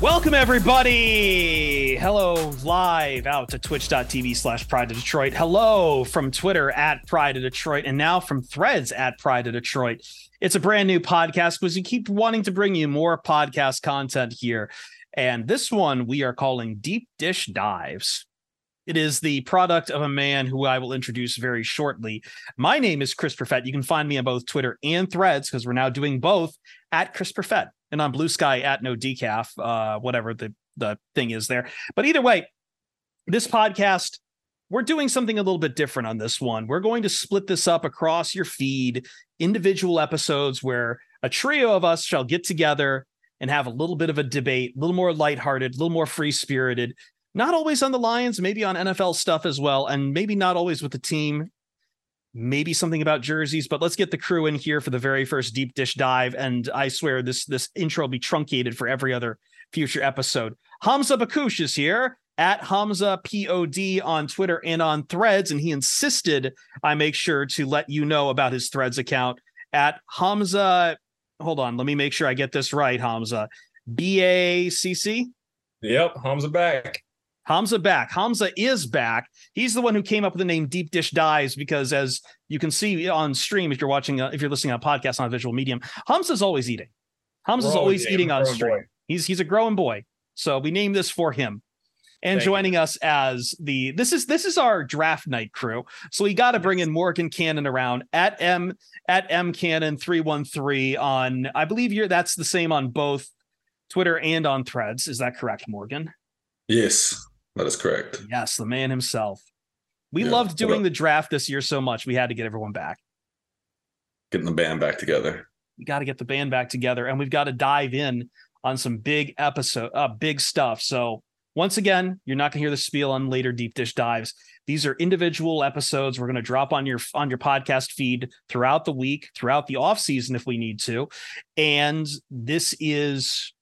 Welcome, everybody. Hello, live out to twitch.tv slash pride of Detroit. Hello from Twitter at pride of Detroit, and now from threads at pride of Detroit. It's a brand new podcast because we keep wanting to bring you more podcast content here. And this one we are calling Deep Dish Dives. It is the product of a man who I will introduce very shortly. My name is Chris Perfett. You can find me on both Twitter and threads because we're now doing both at Chris Perfett and on Blue Sky at no decaf, uh, whatever the the thing is there. But either way, this podcast we're doing something a little bit different on this one. We're going to split this up across your feed, individual episodes where a trio of us shall get together and have a little bit of a debate, a little more lighthearted, a little more free spirited. Not always on the Lions, maybe on NFL stuff as well, and maybe not always with the team maybe something about jerseys, but let's get the crew in here for the very first deep dish dive. And I swear this this intro will be truncated for every other future episode. Hamza Baccouche is here at Hamza POD on Twitter and on threads. And he insisted I make sure to let you know about his threads account at Hamza. Hold on, let me make sure I get this right, Hamza. B A C C. Yep, Hamza back. Hamza back. Hamza is back. He's the one who came up with the name Deep Dish Dives because, as you can see on stream, if you're watching, uh, if you're listening on a podcast on a visual medium, Hamza's always eating. Hamza's always eating, eating on stream. Boy. He's he's a growing boy. So we named this for him. And Thank joining you. us as the this is this is our draft night crew. So we got to bring in Morgan Cannon around at M at M Cannon 313 on I believe you're that's the same on both Twitter and on threads. Is that correct, Morgan? Yes. That is correct. Yes, the man himself. We yeah, loved doing the draft this year so much. We had to get everyone back. Getting the band back together. We got to get the band back together, and we've got to dive in on some big episode, uh, big stuff. So once again, you're not going to hear the spiel on later deep dish dives. These are individual episodes we're going to drop on your on your podcast feed throughout the week, throughout the off season if we need to. And this is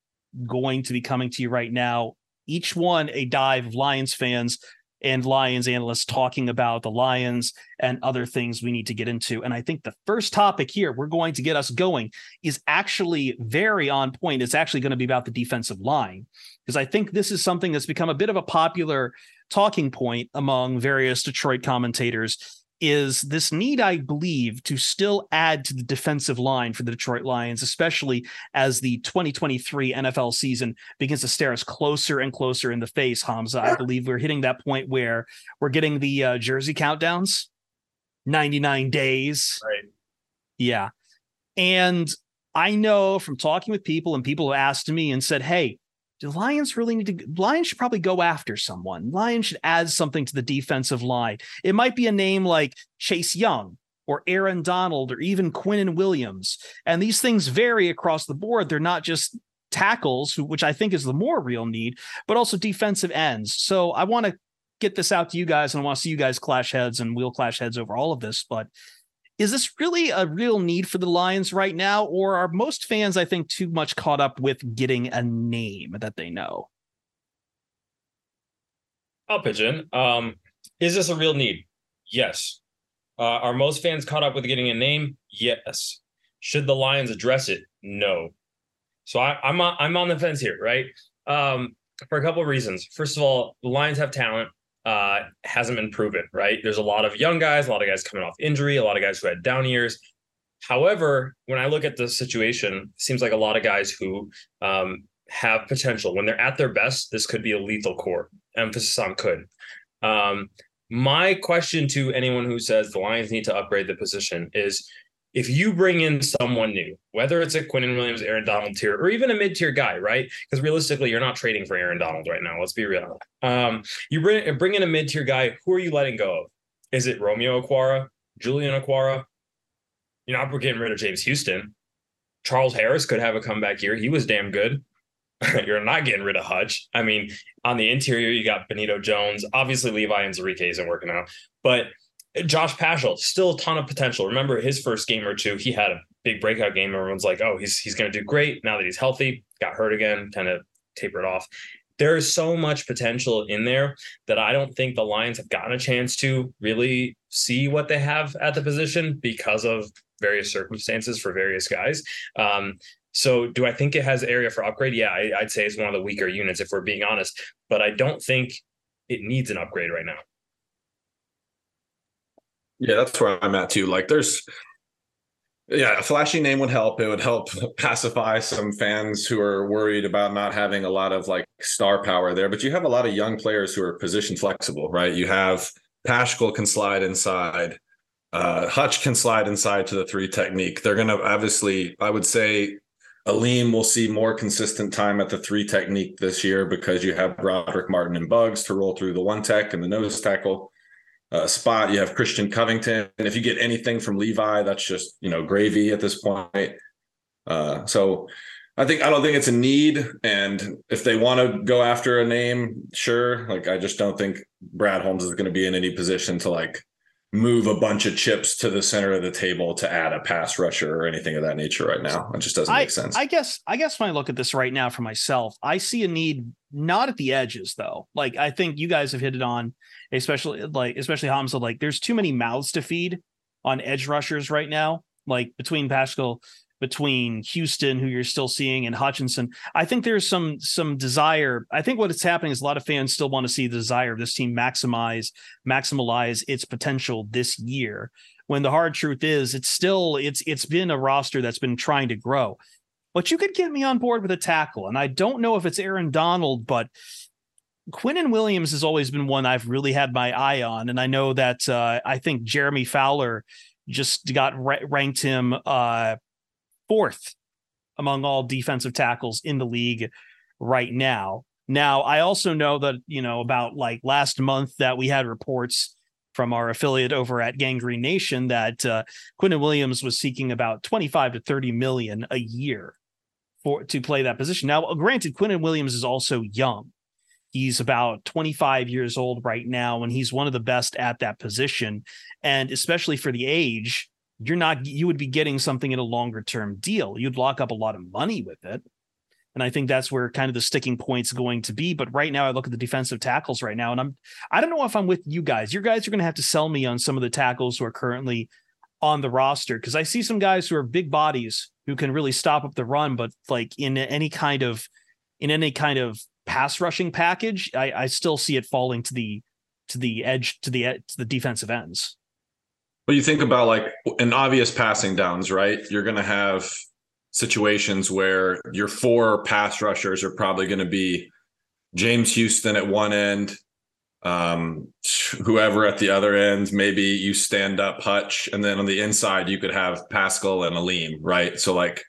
going to be coming to you right now each one a dive of Lions fans and Lions analysts talking about the Lions and other things we need to get into. And I think the first topic here we're going to get us going is actually very on point. It's actually going to be about the defensive line, because I think this is something that's become a bit of a popular talking point among various Detroit commentators is this need, I believe, to still add to the defensive line for the Detroit Lions, especially as the 2023 NFL season begins to stare us closer and closer in the face. Hamza, I believe we're hitting that point where we're getting the uh, jersey countdowns 99 days. Right. Yeah. And I know from talking with people, and people have asked me and said, Hey, do Lions really need to? Lions should probably go after someone. Lions should add something to the defensive line. It might be a name like Chase Young or Aaron Donald or even Quinnen Williams. And these things vary across the board. They're not just tackles, which I think is the more real need, but also defensive ends. So I want to get this out to you guys and I want to see you guys clash heads and we'll clash heads over all of this. But is this really a real need for the Lions right now, or are most fans, I think, too much caught up with getting a name that they know? I'll pitch in. Um, is this a real need? Yes. Uh, are most fans caught up with getting a name? Yes. Should the Lions address it? No. So I, am on, I'm on the fence here, right? Um, for a couple of reasons. First of all, the Lions have talent. Uh, hasn't been proven, right? There's a lot of young guys, a lot of guys coming off injury, a lot of guys who had down years. However, when I look at the situation, it seems like a lot of guys who um, have potential. When they're at their best, this could be a lethal core. Emphasis on could. Um, my question to anyone who says the Lions need to upgrade the position is if you bring in someone new, whether it's a Quinnen Williams, Aaron Donald tier, or even a mid tier guy, right? Because realistically, you're not trading for Aaron Donald right now. Let's be real. Um, you bring bring in a mid tier guy. Who are you letting go of? Is it Romeo Okwara, Julian Okwara? You're not getting rid of James Houston. Charles Harris could have a comeback year. He was damn good. you're not getting rid of Hutch. I mean, on the interior, you got Benito Jones. Obviously, Levi and Onwuzurike isn't working out, but Josh Paschal still a ton of potential. Remember his first game or two, he had a big breakout game. Everyone's like, "Oh, he's he's going to do great now that he's healthy." Got hurt again, kind of tapered off. There is so much potential in there that I don't think the Lions have gotten a chance to really see what they have at the position because of various circumstances for various guys. Um, so, do I think it has area for upgrade? Yeah, I, I'd say it's one of the weaker units if we're being honest, but I don't think it needs an upgrade right now. Yeah, that's where I'm at too. Like, there's, yeah, a flashy name would help. It would help pacify some fans who are worried about not having a lot of like star power there. But you have a lot of young players who are position flexible, right? You have Paschal can slide inside. Uh, Hutch can slide inside to the three technique. They're going to obviously, I would say, Alim will see more consistent time at the three technique this year because you have Broderick Martin and Buggs to roll through the one tech and the nose tackle uh, spot. You have Christian Covington. And if you get anything from Levi, that's just, you know, gravy at this point. Uh, so I think, I don't think it's a need. And if they want to go after a name, sure. Like, I just don't think Brad Holmes is going to be in any position to like move a bunch of chips to the center of the table to add a pass rusher or anything of that nature right now. It just doesn't I, make sense. I guess I guess when I look at this right now for myself, I see a need not at the edges though. Like I think you guys have hit it on, especially like especially Hamza. Like there's too many mouths to feed on edge rushers right now. Like between Paschal between Houston, who you're still seeing, and Hutchinson. I think there's some some desire. I think what is happening is a lot of fans still want to see the desire of this team maximize maximize its potential this year. When the hard truth is, it's still it's it's been a roster that's been trying to grow. But you could get me on board with a tackle, and I don't know if it's Aaron Donald, but Quinnen Williams has always been one I've really had my eye on, and I know that uh, I think Jeremy Fowler just got ra- ranked him uh, fourth among all defensive tackles in the league right now. Now, I also know that, you know, about like last month that we had reports from our affiliate over at Gang Green Nation that uh, Quinnen Williams was seeking about 25 to 30 million a year for to play that position. Now, granted, Quinnen Williams is also young. He's about 25 years old right now, and he's one of the best at that position. And especially for the age, you're not you would be getting something in a longer term deal. You'd lock up a lot of money with it. And I think that's where kind of the sticking point's going to be. But right now, I look at the defensive tackles right now, and I'm I don't know if I'm with you guys. You guys are going to have to sell me on some of the tackles who are currently on the roster because I see some guys who are big bodies who can really stop up the run, but like in any kind of in any kind of pass rushing package, I, I still see it falling to the to the edge to the to the defensive ends. Well, you think about like an obvious passing downs, right? You're going to have situations where your four pass rushers are probably going to be James Houston at one end, um, whoever at the other end. Maybe you stand up Hutch, and then on the inside you could have Paschal and Alim, right? So like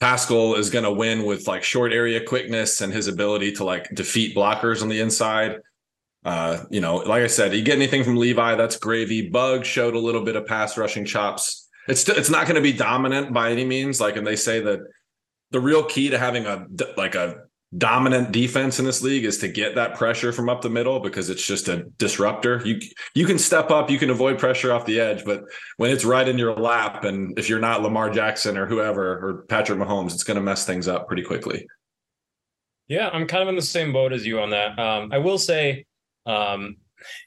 Paschal is going to win with like short area quickness and his ability to like defeat blockers on the inside. Uh, you know, like I said, you get anything from Levi, that's gravy. Bug showed a little bit of pass rushing chops. It's it's not going to be dominant by any means. Like, and they say that the real key to having a like a dominant defense in this league is to get that pressure from up the middle because it's just a disruptor. You you can step up, you can avoid pressure off the edge, but when it's right in your lap, and if you're not Lamar Jackson or whoever or Patrick Mahomes, it's going to mess things up pretty quickly. Yeah, I'm kind of in the same boat as you on that. Um, I will say um,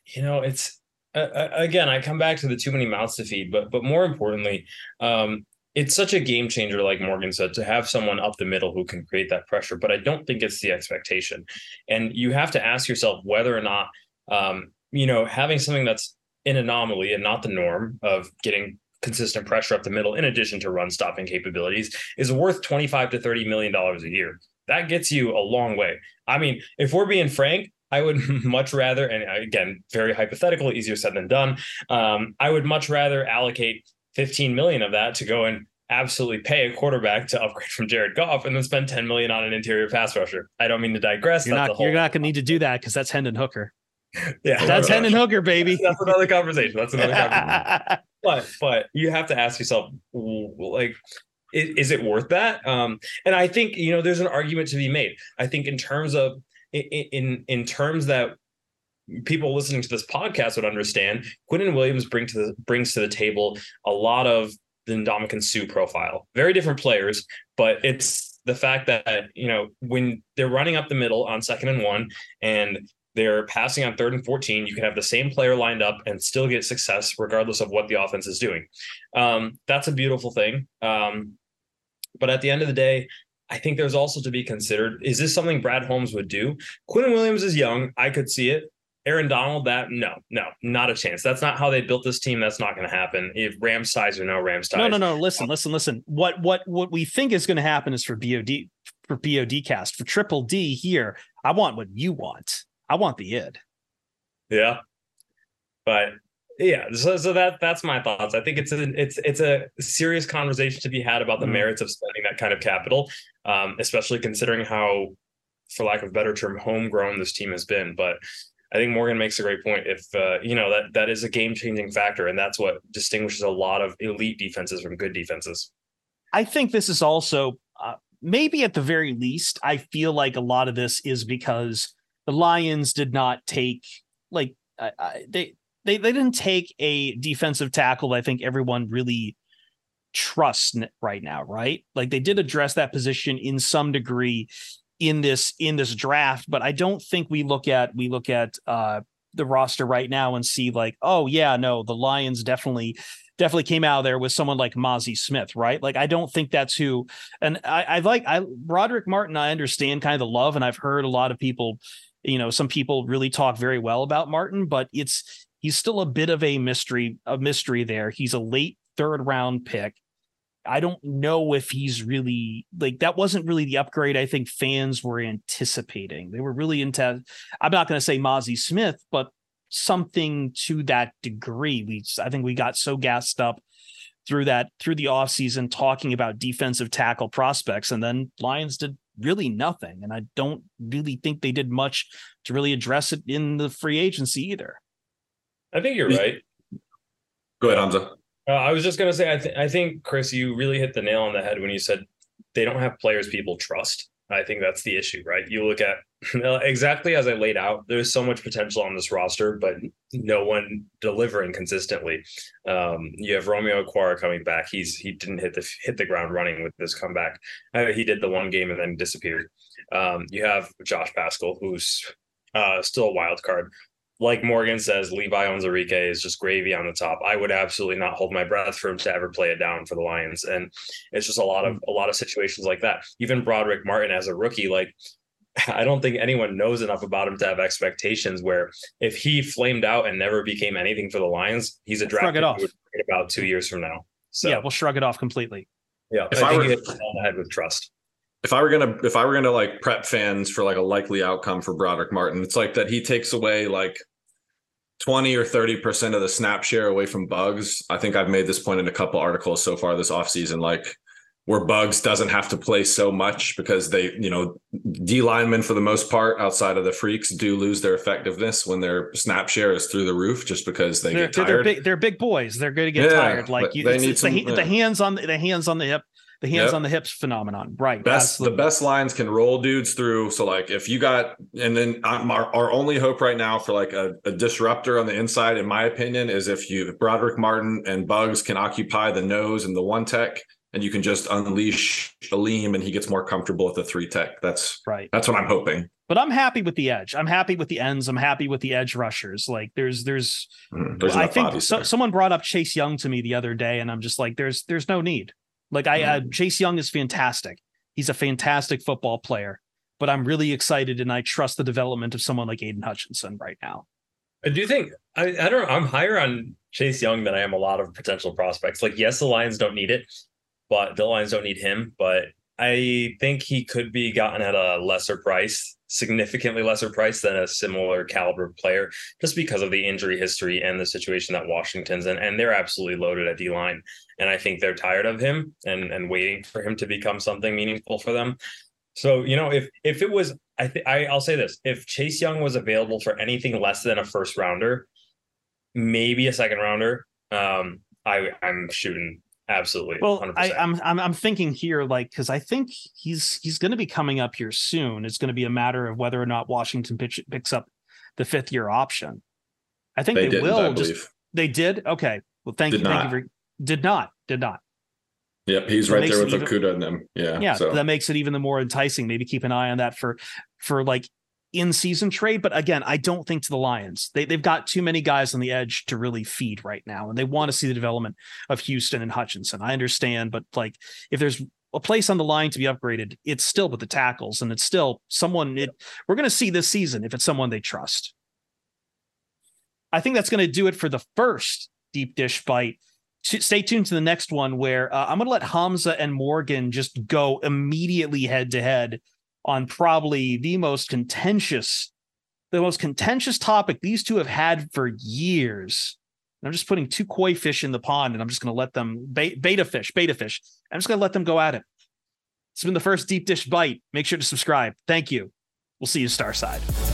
you know, it's uh, again, I come back to the too many mouths to feed, but but more importantly, um, it's such a game changer, like Morgan said, to have someone up the middle who can create that pressure. But I don't think it's the expectation. And you have to ask yourself whether or not, um, you know, having something that's an anomaly and not the norm of getting consistent pressure up the middle, in addition to run stopping capabilities, is worth 25 to 30 million dollars a year. That gets you a long way. I mean, if we're being frank, I would much rather, and again, very hypothetical, easier said than done. Um, I would much rather allocate 15 million of that to go and absolutely pay a quarterback to upgrade from Jared Goff and then spend 10 million on an interior pass rusher. I don't mean to digress. You're not, you're not going to need to do that because that's Hendon Hooker. yeah, that's Hendon Hooker, baby. That's another conversation. That's another conversation. but but you have to ask yourself, like, is, is it worth that? Um, and I think you know there's an argument to be made. I think in terms of in in, terms that people listening to this podcast would understand, Quinnen Williams bring to the, brings to the table a lot of the Ndamukong Suh profile. Very different players, but it's the fact that, you know, when they're running up the middle on second and one and they're passing on third and 14, you can have the same player lined up and still get success regardless of what the offense is doing. Um, that's a beautiful thing. Um, but at the end of the day, I think there's also to be considered is this something Brad Holmes would do? Quinn Williams is young. I could see it. Aaron Donald, that no, no, not a chance. That's not how they built this team. That's not going to happen. If Rams ties or no Rams ties. No, no, no. Listen, listen, listen. What what what we think is going to happen is for BOD for BOD cast for Triple D here. I want what you want. I want the id. Yeah, but yeah, so so that that's my thoughts. I think it's a it's it's a serious conversation to be had about the mm-hmm. merits of spending that kind of capital, um, especially considering how, for lack of a better term, homegrown this team has been. But I think Morgan makes a great point. If uh, you know that that is a game changing factor, and that's what distinguishes a lot of elite defenses from good defenses. I think this is also uh, maybe at the very least. I feel like a lot of this is because the Lions did not take like they they they didn't take a defensive tackle. I think everyone really trusts right now, right? Like they did address that position in some degree in this in this draft, but I don't think we look at we look at uh the roster right now and see like, oh yeah, no, the Lions definitely definitely came out of there with someone like Mazi Smith, right? Like I don't think that's who and I, I like I Broderick Martin, I understand kind of the love, and I've heard a lot of people, you know, some people really talk very well about Martin, but it's he's still a bit of a mystery, a mystery there. He's a late third round pick. I don't know if he's really like that wasn't really the upgrade I think fans were anticipating. They were really into I'm not going to say Mazi Smith, but something to that degree. We I think we got so gassed up through that through the offseason talking about defensive tackle prospects and then Lions did really nothing and I don't really think they did much to really address it in the free agency either. I think you're right. Go ahead, Hamza. Uh, I was just going to say, I, th- I think, Chris, you really hit the nail on the head when you said they don't have players people trust. I think that's the issue, right? You look at exactly as I laid out, there's so much potential on this roster, but no one delivering consistently. Um, you have Romeo Okwara coming back. He's he didn't hit the hit the ground running with this comeback. Uh, he did the one game and then disappeared. Um, you have Josh Paschal, who's uh, still a wild card like Morgan says, Levi Onwuzurike is just gravy on the top. I would absolutely not hold my breath for him to ever play it down for the Lions. And it's just a lot of hmm. a lot of situations like that. Even Broderick Martin as a rookie, like I don't think anyone knows enough about him to have expectations where if he flamed out and never became anything for the Lions, he's a draft about two years from now. So yeah, we'll shrug it off completely. Yeah, if I, I think were, on ahead with trust. If I were gonna if I were gonna like prep fans for like a likely outcome for Broderick Martin, it's like that he takes away like 20 or 30% of the snap share away from Buggs. I think I've made this point in a couple articles so far this offseason, like where Buggs doesn't have to play so much because they, you know, D linemen for the most part outside of the freaks do lose their effectiveness when their snap share is through the roof just because they they're, get tired. They're big, they're big boys. They're going to get yeah, tired. Like you, they need some, the, yeah. the hands on the, the hands on the hip the hands yep. on the hips phenomenon. Right. Best absolutely. the best lines can roll dudes through. So like if you got and then our, our only hope right now for like a, a, disruptor on the inside, in my opinion, is if you if Broderick Martin and Buggs can occupy the nose and the one tech, and you can just unleash Alim and he gets more comfortable with the three tech. That's right. That's what I'm hoping. But I'm happy with the edge. I'm happy with the ends. I'm happy with the edge rushers. Like there's there's, mm, there's I think so, someone brought up Chase Young to me the other day, and I'm just like, there's there's no need Like I, uh, Chase Young is fantastic. He's a fantastic football player, but I'm really excited and I trust the development of someone like Aidan Hutchinson right now. I do think I, I don't. I'm higher on Chase Young than I am a lot of potential prospects. Like, yes, the Lions don't need it, but the Lions don't need him. But I think he could be gotten at a lesser price, significantly lesser price than a similar caliber player, just because of the injury history and the situation that Washington's in. And they're absolutely loaded at D line. And I think they're tired of him and, and waiting for him to become something meaningful for them. So, you know, if if it was I think I'll say this, if Chase Young was available for anything less than a first rounder, maybe a second rounder, um, I I'm shooting Absolutely. Well, 100%. I, am I'm I'm thinking here, like, because I think he's he's going to be coming up here soon. It's going to be a matter of whether or not Washington pitch, picks up the fifth year option. I think they, they will. Just they did. Okay. Well, thank did you. Not. Thank you for did not did not. Yep, he's that right there with Okudah and them. Yeah, yeah. So. That makes it even the more enticing. Maybe keep an eye on that for for like in season trade. But again, I don't think to the Lions. They, they've got too many guys on the edge to really feed right now. And they want to see the development of Houston and Hutchinson. I understand, but like if there's a place on the line to be upgraded, it's still with the tackles and it's still someone it, we're going to see this season if it's someone they trust. I think that's going to do it for the first deep dish bite. Stay tuned to the next one where uh, I'm going to let Hamza and Morgan just go immediately head to head on probably the most contentious, the most contentious topic these two have had for years. And I'm just putting two koi fish in the pond and I'm just going to let them beta fish, beta fish. I'm just going to let them go at it. It's been the first deep dish bite. Make sure to subscribe. Thank you. We'll see you Starside.